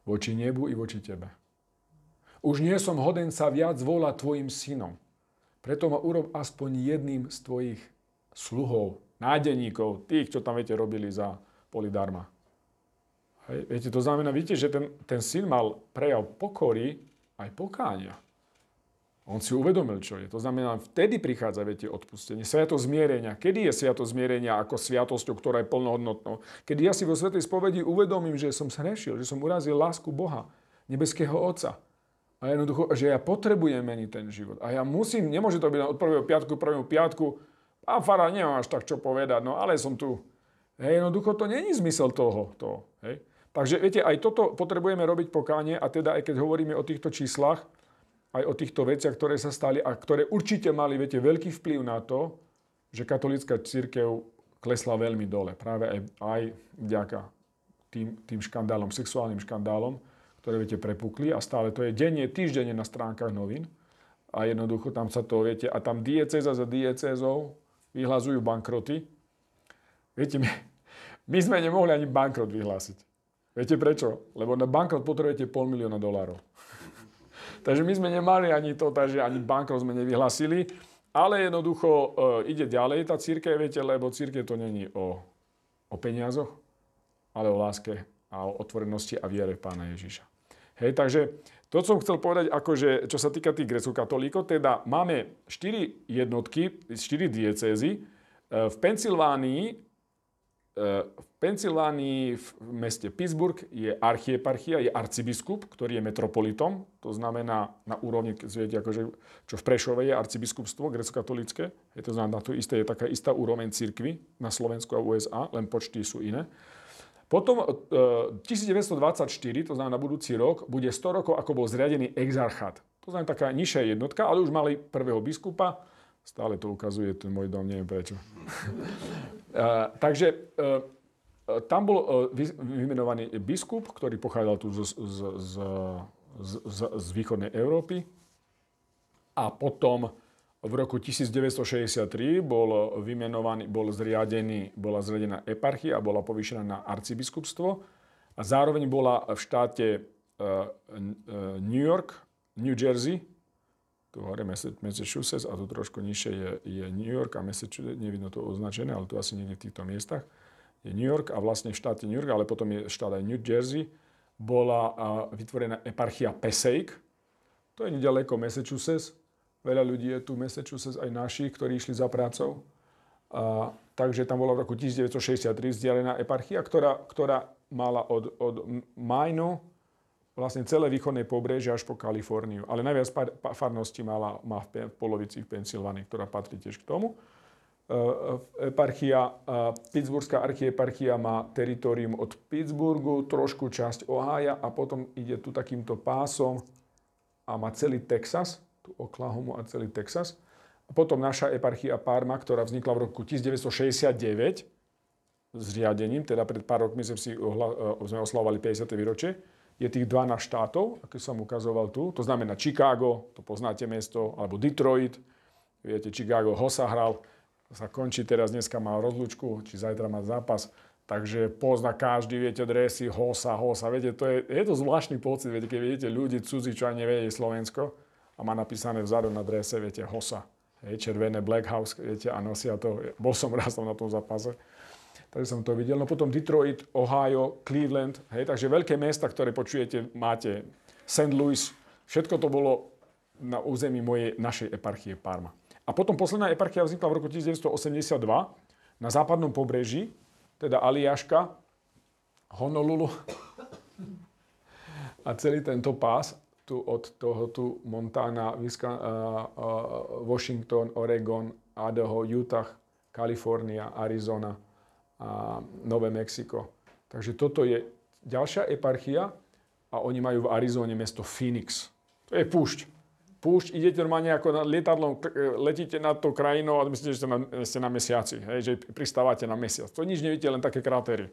Voči nebu i voči tebe. Už nie som hoden sa viac volať tvojim synom. Preto ma urob aspoň jedným z tvojich sluhov, nádeníkov, tých, čo tam, viete, robili za polidarma. Hej, viete, to znamená, vidíte, že ten, ten syn mal prejav pokory aj pokánia. On si uvedomil, čo je. To znamená, vtedy prichádza, viete, odpustenie. Sviatosť zmierenia. Kedy je sviatosť zmierenia ako sviatosťou, ktorá je plnohodnotnou? Kedy ja si vo Svetej spovedi uvedomím, že som shrešil, že som urazil lásku Boha, nebeského Otca. A jednoducho, že ja potrebujem meniť ten život. A ja musím, nemôže to byť od prvého piatku, prvého piatku, a fara, nemám až tak čo povedať, no ale som tu. Hej, jednoducho to není zmysel toho. To, hej. Takže viete, aj toto potrebujeme robiť pokánie a teda aj keď hovoríme o týchto číslach, aj o týchto veciach, ktoré sa stali a ktoré určite mali, viete, veľký vplyv na to, že katolická církev klesla veľmi dole. Práve aj, aj vďaka tým, tým škandálom, sexuálnym škandálom, ktoré, viete, prepukli a stále to je denne, týždenne na stránkach novín. A jednoducho tam sa to, viete, a tam dieceza za diecezou vyhlazujú bankroty. Viete, my, my sme nemohli ani bankrot vyhlásiť. Viete prečo? Lebo na bankrot potrebujete pol milióna dolárov. Takže my sme nemali ani to, takže ani bankrot sme nevyhlasili. Ale jednoducho e, ide ďalej tá církev, viete, lebo církev to není o, o peniazoch, ale o láske a o otvorenosti a viere Pána Ježiša. Hej, takže to, som chcel povedať, akože, čo sa týka tých grecko-katolíkov, teda máme 4 jednotky, 4 diecézy. E, v Pensylvánii v Pensylvánii v meste Pittsburgh je archieparchia, je arcibiskup, ktorý je metropolitom, to znamená na úrovni, viete, akože, čo v Prešove je arcibiskupstvo grecko-katolické, je to znamená, to isté je taká istá úroveň cirkvy na Slovensku a USA, len počty sú iné. Potom 1924, e, to znamená na budúci rok, bude 100 rokov, ako bol zriadený exarchát. To znamená taká nižšia jednotka, ale už mali prvého biskupa, Stále to ukazuje ten môj dom, neviem prečo. takže uh, tam bol uh, vymenovaný biskup, ktorý pochádzal tu z, z, z, z, z východnej Európy. A potom v roku 1963 bol vymenovaný, bol zriadený, bola zriadená eparchia bola povýšená na arcibiskupstvo. A zároveň bola v štáte New York, New Jersey, hore Massachusetts a tu trošku nižšie je, je New York a Massachusetts, nevidno to označené, ale tu asi niekde v týchto miestach, je New York a vlastne v štáte New York, ale potom je štát aj New Jersey, bola vytvorená eparchia Passaic, to je nedaleko Massachusetts, veľa ľudí je tu Massachusetts, aj našich, ktorí išli za prácou. A, takže tam bola v roku 1963 vzdialená eparchia, ktorá, ktorá mala od, od Mainu vlastne celé východné pobrežie až po Kaliforniu. Ale najviac farností mala, má v polovici v Pensylvánii, ktorá patrí tiež k tomu. E, eparchia, Pittsburghská archieparchia má teritorium od Pittsburghu, trošku časť Ohája a potom ide tu takýmto pásom a má celý Texas, tu Oklahoma a celý Texas. A potom naša eparchia Parma, ktorá vznikla v roku 1969 zriadením, teda pred pár rokmi sme, si ohla, e, sme oslavovali 50. výročie, je tých 12 štátov, ako som ukazoval tu. To znamená Chicago, to poznáte mesto, alebo Detroit. Viete, Chicago Hosa hral, sa končí teraz, dneska má rozlučku, či zajtra má zápas. Takže pozná každý, viete, dresy, hosa, hosa. Viete, to je, je to zvláštny pocit, viete, keď vidíte ľudí cudzí, čo ani nevedie Slovensko a má napísané vzadu na drese, viete, hosa. Hej, červené Black House, viete, a nosia to. Bol som raz tam na tom zápase takže som to videl. No potom Detroit, Ohio, Cleveland, hej, takže veľké mesta, ktoré počujete, máte St. Louis, všetko to bolo na území mojej, našej eparchie Parma. A potom posledná eparchia vznikla v roku 1982 na západnom pobreží, teda Aliaška, Honolulu a celý tento pás tu od toho tu Montana, Washington, Oregon, Idaho, Utah, Kalifornia, Arizona, a Nové Mexiko. Takže toto je ďalšia eparchia a oni majú v Arizóne mesto Phoenix. To je púšť. Púšť, idete normálne ako na lietadlom, letíte na to krajinou a myslíte, že ste na, ste na mesiaci, hej, že pristávate na mesiac. To nič nevidíte, len také krátery.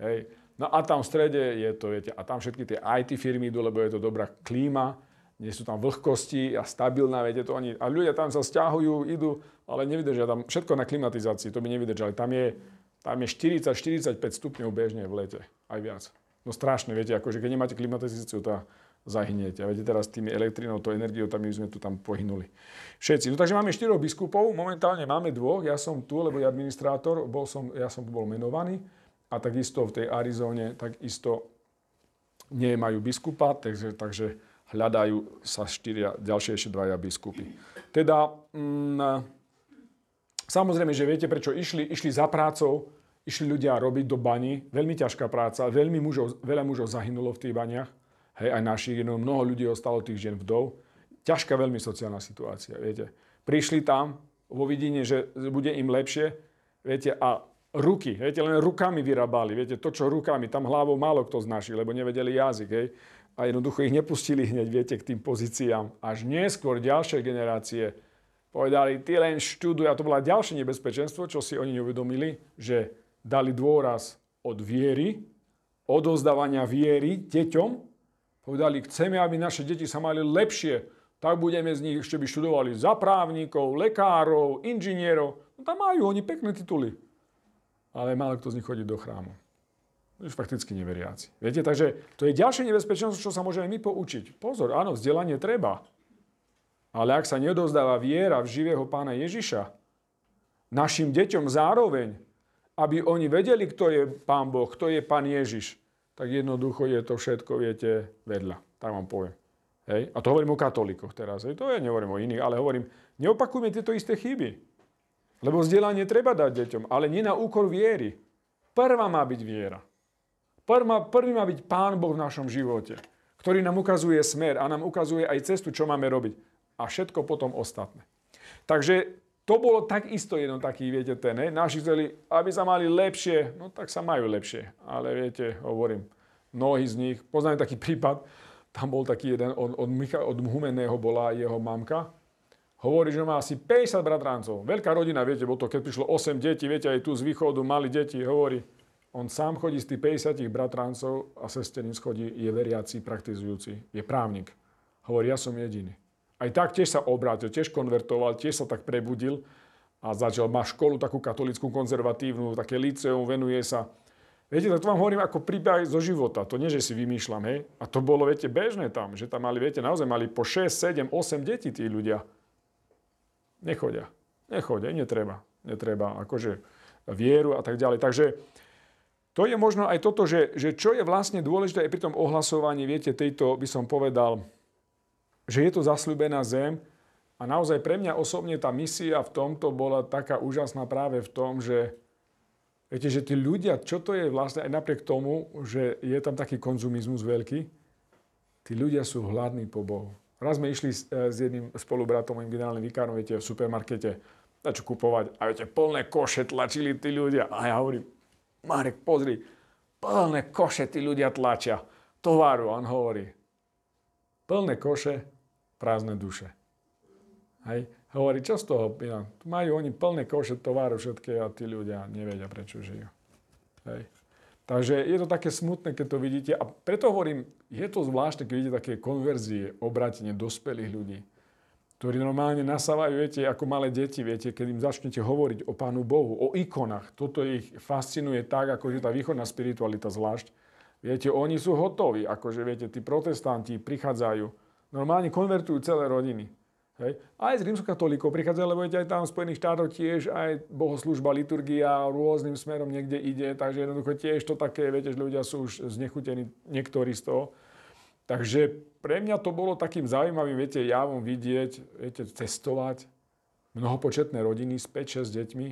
Hej. No a tam v strede je to, viete, a tam všetky tie IT firmy idú, lebo je to dobrá klíma, nie sú tam vlhkosti a stabilná, viete to oni. A ľudia tam sa stiahujú, idú, ale nevydržia tam všetko na klimatizácii, to by nevydržali. Tam je tam je 40-45 stupňov bežne v lete, aj viac. No strašne, viete, akože keď nemáte klimatizáciu, to zahyniete. A viete, teraz tými elektrinou, to energiou, tam my sme tu tam pohynuli. Všetci. No takže máme štyroch biskupov, momentálne máme dvoch, ja som tu, lebo ja administrátor, bol som, ja som bol menovaný a takisto v tej Arizóne, takisto nemajú biskupa, takže, takže hľadajú sa štyria, ďalšie ešte dvaja biskupy. Teda, mm, Samozrejme, že viete, prečo išli, išli za prácou, išli ľudia robiť do bani, veľmi ťažká práca, veľmi mužov, veľa mužov zahynulo v tých baniach, hej, aj našich, jedno, mnoho ľudí ostalo tých žien vdov. Ťažká veľmi sociálna situácia, viete. Prišli tam vo vidine, že bude im lepšie, viete, a ruky, viete, len rukami vyrábali, viete, to, čo rukami, tam hlavou málo kto znaší, lebo nevedeli jazyk, hej. a jednoducho ich nepustili hneď, viete, k tým pozíciám. Až neskôr ďalšie generácie povedali, ty len študuj. A to bola ďalšie nebezpečenstvo, čo si oni neuvedomili, že dali dôraz od viery, odozdávania viery deťom. Povedali, chceme, aby naše deti sa mali lepšie, tak budeme z nich ešte by študovali za právnikov, lekárov, inžinierov. No tam majú oni pekné tituly. Ale málo kto z nich chodí do chrámu. Už fakticky neveriaci. Viete, takže to je ďalšie nebezpečenstvo, čo sa môžeme my poučiť. Pozor, áno, vzdelanie treba. Ale ak sa nedozdáva viera v živého pána Ježiša, našim deťom zároveň, aby oni vedeli, kto je pán Boh, kto je pán Ježiš, tak jednoducho je to všetko, viete, vedľa. Tak vám poviem. Hej? A to hovorím o katolíkoch teraz. Hej? To ja nehovorím o iných, ale hovorím, neopakujme tieto isté chyby. Lebo vzdelanie treba dať deťom, ale nie na úkor viery. Prvá má byť viera. Prvá, prvý má byť Pán Boh v našom živote, ktorý nám ukazuje smer a nám ukazuje aj cestu, čo máme robiť a všetko potom ostatné. Takže to bolo takisto jedno taký, viete, ten, ne? naši chceli, aby sa mali lepšie, no tak sa majú lepšie. Ale viete, hovorím, mnohí z nich, poznám taký prípad, tam bol taký jeden, od, od, Micha, od Humeného bola jeho mamka, hovorí, že má asi 50 bratrancov. Veľká rodina, viete, bolo to, keď prišlo 8 detí, viete, aj tu z východu mali deti, hovorí, on sám chodí z tých 50 bratrancov a sesterníc chodí, je veriaci, praktizujúci, je právnik. Hovorí, ja som jediný. Aj tak tiež sa obrátil, tiež konvertoval, tiež sa tak prebudil a začal, má školu takú katolickú konzervatívnu, také liceum, venuje sa. Viete, tak to vám hovorím ako príbeh zo života. To nie, že si vymýšľam, hej. A to bolo, viete, bežné tam, že tam mali, viete, naozaj mali po 6, 7, 8 detí tí ľudia. Nechodia. Nechodia, netreba. Netreba, akože vieru a tak ďalej. Takže to je možno aj toto, že, že čo je vlastne dôležité aj pri tom ohlasovaní, viete, tejto by som povedal, že je to zasľúbená zem. A naozaj pre mňa osobne tá misia v tomto bola taká úžasná práve v tom, že viete, že tí ľudia, čo to je vlastne aj napriek tomu, že je tam taký konzumizmus veľký, tí ľudia sú hladní po Bohu. Raz sme išli s, e, s jedným spolubratom, mojim generálnym vikárom, viete, v supermarkete, na čo kupovať. A viete, plné koše tlačili tí ľudia. A ja hovorím, Marek, pozri, plné koše tí ľudia tlačia. Tovaru, on hovorí. Plné koše, prázdne duše. Hej. Hovorí, čo z toho? Ja, majú oni plné koše tovaru všetké a tí ľudia nevedia, prečo žijú. Hej. Takže je to také smutné, keď to vidíte. A preto hovorím, je to zvláštne, keď vidíte také konverzie, obratenie dospelých ľudí, ktorí normálne nasávajú, viete, ako malé deti, viete, keď im začnete hovoriť o Pánu Bohu, o ikonách. Toto ich fascinuje tak, ako je tá východná spiritualita zvlášť. Viete, oni sú hotoví, akože viete, tí protestanti prichádzajú, normálne konvertujú celé rodiny. Hej. Aj z rímskokatolíkov prichádzajú, lebo aj tam v Spojených štátoch tiež aj bohoslužba, liturgia rôznym smerom niekde ide, takže jednoducho tiež to také, viete, že ľudia sú už znechutení niektorí z toho. Takže pre mňa to bolo takým zaujímavým, viete, javom vidieť, viete, cestovať, mnohopočetné rodiny s 5-6 deťmi,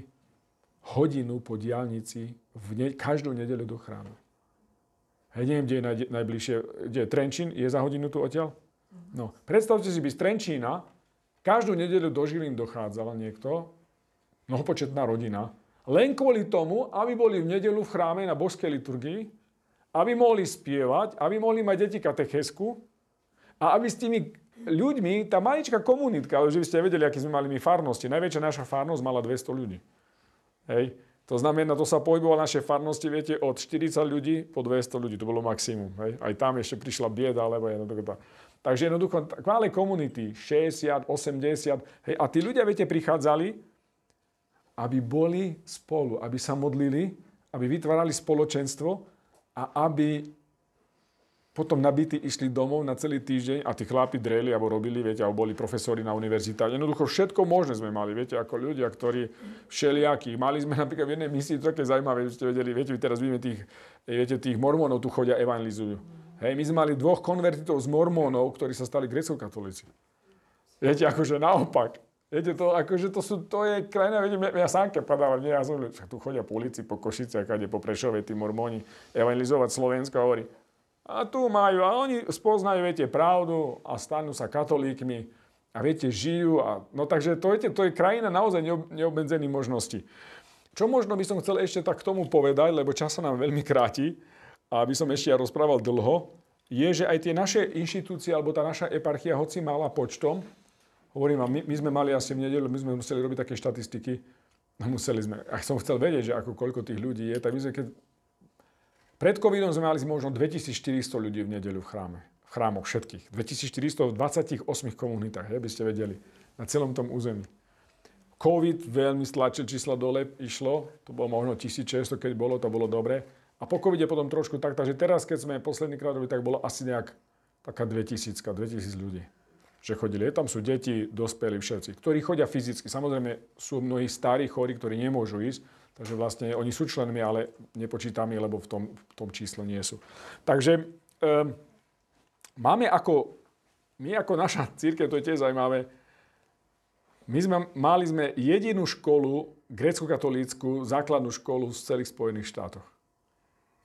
hodinu po diálnici v ne- každú nedeľu do chrámu. Hej, neviem, kde je naj, najbližšie, kde je Trenčín, je za hodinu tu odtiaľ? No, predstavte si, by z Trenčína každú nedeľu do Žilín dochádzala niekto, mnohopočetná rodina, len kvôli tomu, aby boli v nedeľu v chráme na božskej liturgii, aby mohli spievať, aby mohli mať deti katechesku a aby s tými ľuďmi, tá maličká komunitka, ale že by ste vedeli, aký sme mali my farnosti. Najväčšia naša farnosť mala 200 ľudí. Hej. To znamená, to sa pohybovala naše farnosti, viete, od 40 ľudí po 200 ľudí. To bolo maximum. Hej. Aj tam ešte prišla bieda, alebo jednoducho Takže jednoducho, malé komunity, 60, 80, hej, a tí ľudia, viete, prichádzali, aby boli spolu, aby sa modlili, aby vytvárali spoločenstvo a aby potom nabití išli domov na celý týždeň a tí chlapi dreli alebo robili, viete, alebo boli profesori na univerzitách. Jednoducho všetko možné sme mali, viete, ako ľudia, ktorí všelijakí. Mali sme napríklad v jednej misii, to také zaujímavé, že ste vedeli, viete, teraz vidíme tých, viete, tých mormonov tu chodia, evangelizujú. Hej, my sme mali dvoch konvertitov z mormónov, ktorí sa stali grecko-katolíci. Viete, akože naopak. Viete, to, akože to, sú, to je krajina, viete, ja, ja sám keď padávam, nie, ja som, tu chodia po ulici, po Košice, kade po Prešove, tí mormóni, evangelizovať Slovensko, hovorí. A tu majú, a oni spoznajú, viete, pravdu a stanú sa katolíkmi a viete, žijú. A, no takže to, viete, to je krajina naozaj neobmedzených možností. Čo možno by som chcel ešte tak k tomu povedať, lebo čas sa nám veľmi kráti, a aby som ešte ja rozprával dlho, je, že aj tie naše inštitúcie, alebo tá naša eparchia, hoci mala počtom, hovorím vám, my, my sme mali asi v nedelu, my sme museli robiť také štatistiky, no museli sme, ak som chcel vedieť, že ako koľko tých ľudí je, tak my sme keď... Pred covidom sme mali možno 2400 ľudí v nedeľu v chráme. V chrámoch všetkých. 2400 v 28 komunitách, by ste vedeli. Na celom tom území. COVID veľmi stlačil čísla dole, išlo. To bolo možno 1600, keď bolo, to bolo dobre. A po covide potom trošku tak, takže teraz, keď sme posledný krát robili, tak bolo asi nejak taká 2000, 2000 ľudí. Že chodili. Tam sú deti, dospelí, všetci, ktorí chodia fyzicky. Samozrejme sú mnohí starí, chorí, ktorí nemôžu ísť, takže vlastne oni sú členmi, ale nepočítame, lebo v tom, v tom čísle nie sú. Takže um, máme ako, my ako naša církev, to je tiež zaujímavé, my sme, mali sme jedinú školu, grecko-katolícku, základnú školu z celých Spojených štátoch.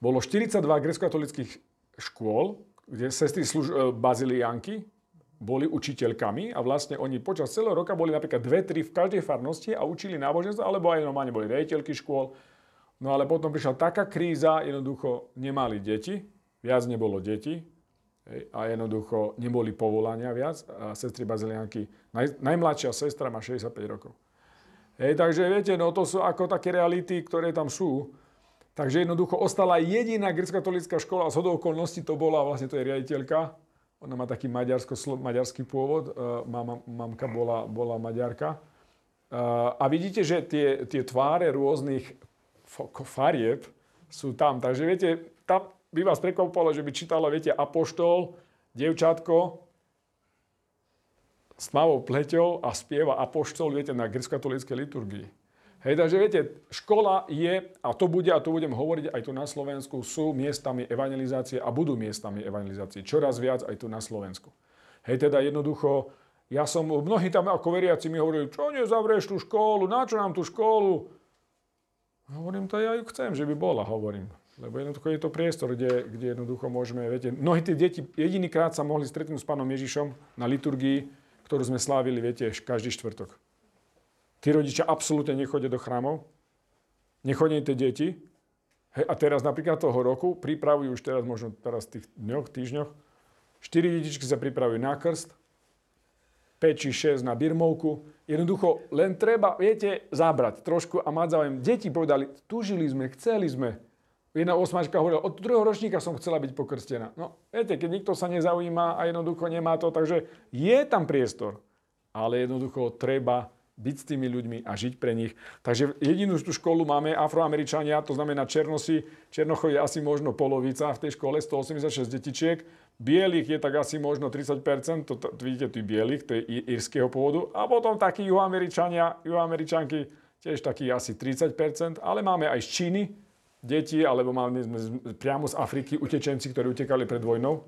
Bolo 42 grecko-katolických škôl, kde sestry služ- e, bazilianky boli učiteľkami a vlastne oni počas celého roka boli napríklad dve, tri v každej farnosti a učili náboženstvo, alebo aj normálne boli rejiteľky škôl. No ale potom prišla taká kríza, jednoducho nemali deti, viac nebolo Hej, a jednoducho neboli povolania viac. A sestry bazilianky, naj, najmladšia sestra má 65 rokov. Hej, takže viete, no to sú ako také reality, ktoré tam sú. Takže jednoducho ostala jediná grecko-katolická škola a z okolností to bola, vlastne to je riaditeľka. Ona má taký maďarsko, maďarský pôvod, uh, mama, mamka bola, bola maďarka. Uh, a vidíte, že tie, tie tváre rôznych farieb sú tam. Takže viete, tam, by vás prekvapilo, že by čítala, viete, Apoštol, dievčatko s tmavou pleťou a spieva Apoštol, viete, na grecko-katolíckej liturgii. Hej, takže viete, škola je, a to bude, a to budem hovoriť aj tu na Slovensku, sú miestami evangelizácie a budú miestami evangelizácie. Čoraz viac aj tu na Slovensku. Hej, teda jednoducho, ja som, mnohí tam ako veriaci mi hovorili, čo nezavrieš tú školu, na čo nám tú školu? Hovorím, to ja ju chcem, že by bola, hovorím. Lebo jednoducho je to priestor, kde, kde jednoducho môžeme, viete, mnohí tie deti jedinýkrát sa mohli stretnúť s pánom Ježišom na liturgii, ktorú sme slávili, viete, každý štvrtok. Tí rodičia absolútne nechodia do chrámov, nechodia tie deti. Hej, a teraz napríklad toho roku pripravujú už teraz, možno teraz v tých dňoch, týždňoch, štyri detičky sa pripravujú na krst, 5 či 6 na birmovku. Jednoducho len treba, viete, zabrať trošku a mať záujem. Deti povedali, tužili sme, chceli sme, Jedna osmačka hovorila, od druhého ročníka som chcela byť pokrstená. No, viete, keď nikto sa nezaujíma a jednoducho nemá to, takže je tam priestor. Ale jednoducho treba byť s tými ľuďmi a žiť pre nich. Takže jedinú tú školu máme Afroameričania, to znamená Černosi. Černochov je asi možno polovica v tej škole, 186 detičiek. Bielých je tak asi možno 30%, to, to, vidíte, tí bielých, to je írskeho pôvodu. A potom takí juhoameričania, juhoameričanky, tiež takí asi 30%, ale máme aj z Číny, deti, alebo sme priamo z Afriky utečenci, ktorí utekali pred vojnou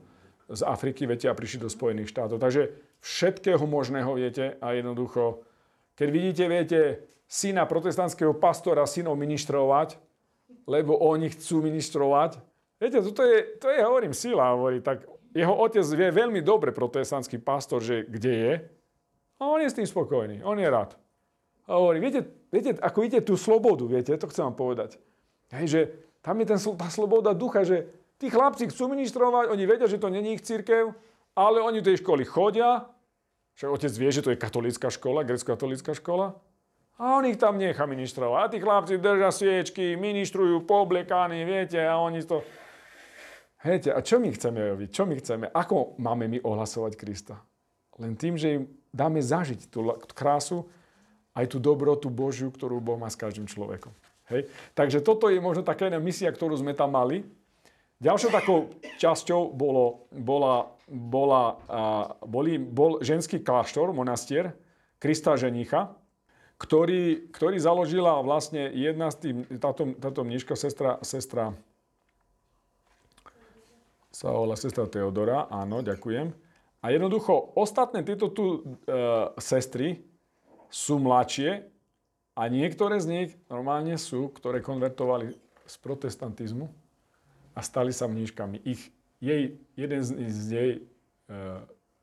z Afriky, viete, a prišli do Spojených štátov. Takže všetkého možného, viete, a jednoducho, keď vidíte, viete, syna protestantského pastora synov ministrovať, lebo oni chcú ministrovať, viete, toto je, to je, hovorím, sila, hovorí, tak jeho otec vie veľmi dobre protestantský pastor, že kde je, a on je s tým spokojný, on je rád. A hovorí, viete, viete, ako vidíte tú slobodu, viete, to chcem vám povedať. Hej, že tam je ten, tá sloboda ducha, že tí chlapci chcú ministrovať, oni vedia, že to není ich církev, ale oni do tej školy chodia, však otec vie, že to je katolická škola, grecko-katolická škola, a on ich tam nechá ministrovať. A tí chlapci držia sviečky, ministrujú poobliekaní, viete, a oni to... Viete, a čo my chceme robiť? Čo my chceme? Ako máme my ohlasovať Krista? Len tým, že im dáme zažiť tú krásu, aj tú dobrotu Božiu, ktorú Boh má s každým človekom. Hej. Takže toto je možno taká jedna misia, ktorú sme tam mali. Ďalšou takou časťou bolo, bola, bola, a, boli, bol ženský kláštor, monastier, Krista ženicha, ktorý, ktorý založila vlastne jedna z tým, táto, táto mniška, sestra, sestra sa volá sestra Teodora, áno, ďakujem. A jednoducho, ostatné tieto tu e, sestry sú mladšie a niektoré z nich normálne sú, ktoré konvertovali z protestantizmu a stali sa mníškami. Ich, jej, jeden z, z jej e,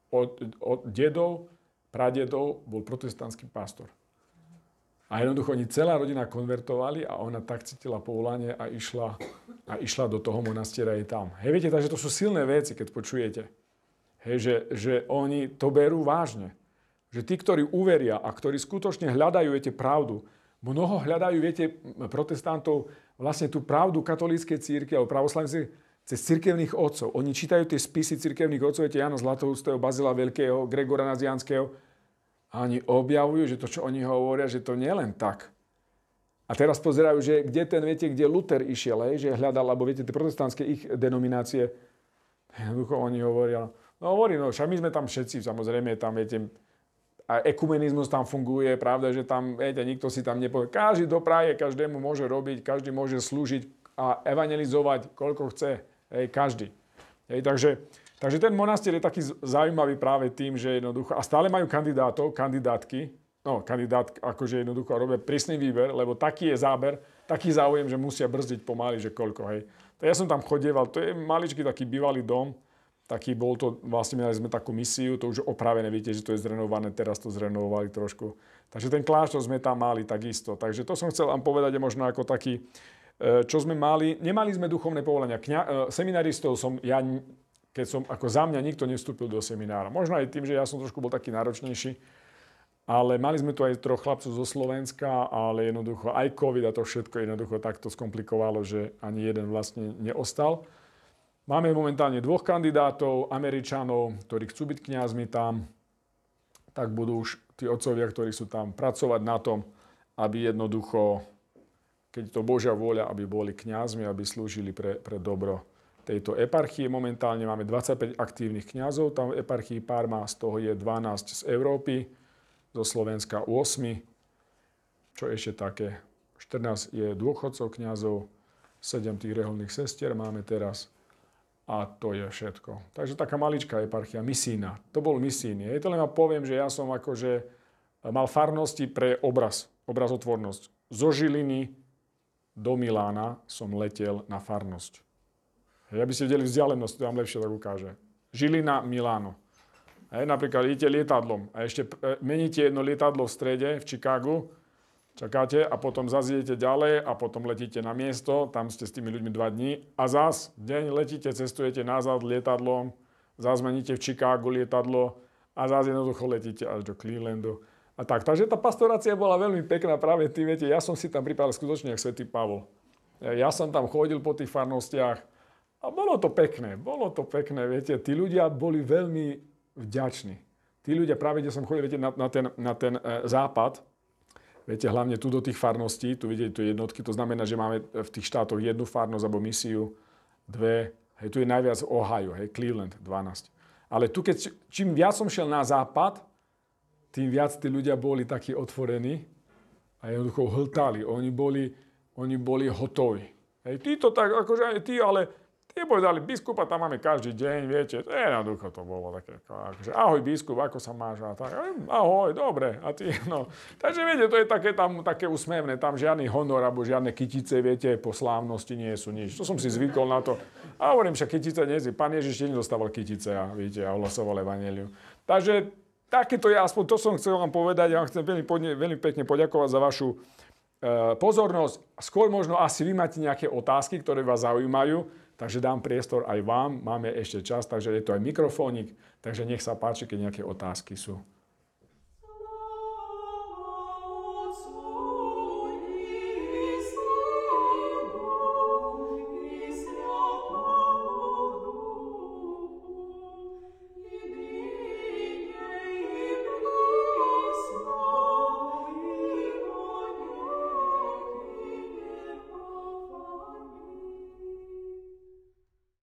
od, od dedov, pradedov bol protestantský pastor. A jednoducho oni celá rodina konvertovali a ona tak cítila povolanie a išla a išla do toho monastiera je tam. Hej, viete, takže to sú silné veci, keď počujete. Hej, že, že oni to berú vážne. Že tí, ktorí uveria a ktorí skutočne hľadajú, viete, pravdu, mnoho hľadajú, viete, protestantov, vlastne tú pravdu katolíckej círky alebo pravoslavnej cez cirkevných otcov. Oni čítajú tie spisy cirkevných otcov, viete, Jana Zlatoustého, Bazila Veľkého, Gregora Nazianského a oni objavujú, že to, čo oni hovoria, že to nie len tak. A teraz pozerajú, že kde ten, viete, kde Luther išiel, hej, že hľadal, alebo viete, tie protestantské ich denominácie, jednoducho oni hovoria, no hovorí, no však my sme tam všetci, samozrejme, tam, viete, a ekumenizmus tam funguje, pravda, že tam, viete, nikto si tam nepovie. Každý do praje, každému môže robiť, každý môže slúžiť a evangelizovať, koľko chce. Hej, každý. Hej, takže, takže ten monastier je taký zaujímavý práve tým, že jednoducho, a stále majú kandidátov, kandidátky, no kandidát akože jednoducho robia prísny výber, lebo taký je záber, taký záujem, že musia brzdiť pomaly, že koľko, hej. To ja som tam chodieval, to je maličký taký bývalý dom, taký bol to, vlastne mali sme takú misiu, to už opravené, viete, že to je zrenovované, teraz to zrenovovali trošku. Takže ten kláštor sme tam mali takisto. Takže to som chcel vám povedať možno ako taký, E, čo sme mali. Nemali sme duchovné povolania. Kňa, e, seminaristov som, ja, keď som, ako za mňa nikto nestúpil do seminára. Možno aj tým, že ja som trošku bol taký náročnejší. Ale mali sme tu aj troch chlapcov zo Slovenska, ale jednoducho aj COVID a to všetko jednoducho takto skomplikovalo, že ani jeden vlastne neostal. Máme momentálne dvoch kandidátov, Američanov, ktorí chcú byť kňazmi tam. Tak budú už tí otcovia, ktorí sú tam, pracovať na tom, aby jednoducho keď to Božia vôľa, aby boli kňazmi, aby slúžili pre, pre dobro tejto eparchie. Momentálne máme 25 aktívnych kňazov, tam v eparchii Parma, z toho je 12 z Európy, zo Slovenska 8. Čo ešte také? 14 je dôchodcov kňazov, 7 tých reholných sestier máme teraz a to je všetko. Takže taká maličká eparchia, misína. To bol misín. Je to len vám poviem, že ja som akože mal farnosti pre obraz, obrazotvornosť. Zo Žiliny, do Milána som letel na farnosť. Ja by ste videli vzdialenosť, to vám lepšie tak ukáže. Žilina, Miláno. Hej, napríklad idete lietadlom a ešte e, meníte jedno lietadlo v strede, v Chicagu, čakáte a potom zazidete ďalej a potom letíte na miesto, tam ste s tými ľuďmi dva dní a zás deň letíte, cestujete nazad lietadlom, zás meníte v Chicagu lietadlo a zás jednoducho letíte až do Clevelandu a tak. Takže tá pastorácia bola veľmi pekná práve tým, viete, ja som si tam pripravil skutočne ako svätý Pavol. Ja som tam chodil po tých farnostiach a bolo to pekné, bolo to pekné, viete, tí ľudia boli veľmi vďační. Tí ľudia práve, kde som chodil, viete, na, na ten, na ten e, západ, viete, hlavne tu do tých farností, tu vidíte tu jednotky, to znamená, že máme v tých štátoch jednu farnosť alebo misiu, dve, hej, tu je najviac Ohio, hej, Cleveland, 12. Ale tu, keď, čím viac som šiel na západ, tým viac tí ľudia boli takí otvorení a jednoducho hltali. Oni boli, oni boli hotoví. Hej, tí to tak, akože aj tí, ale tí povedali, biskupa tam máme každý deň, viete, to je jednoducho to bolo také, akože ahoj biskup, ako sa máš a tak, ahoj, dobre, a ty, no. Takže viete, to je také tam, také usmevné, tam žiadny honor, alebo žiadne kytice, viete, po slávnosti nie sú nič. To som si zvykol na to. A hovorím, že kytice nie pán Ježiš nedostával kytice a, viete, a ohlasoval evaneliu. Takže takéto je aspoň to som chcel vám povedať. Ja vám chcem veľmi, veľmi pekne poďakovať za vašu e, pozornosť. Skôr možno asi vy máte nejaké otázky, ktoré vás zaujímajú, takže dám priestor aj vám. Máme ešte čas, takže je to aj mikrofónik, takže nech sa páči, keď nejaké otázky sú.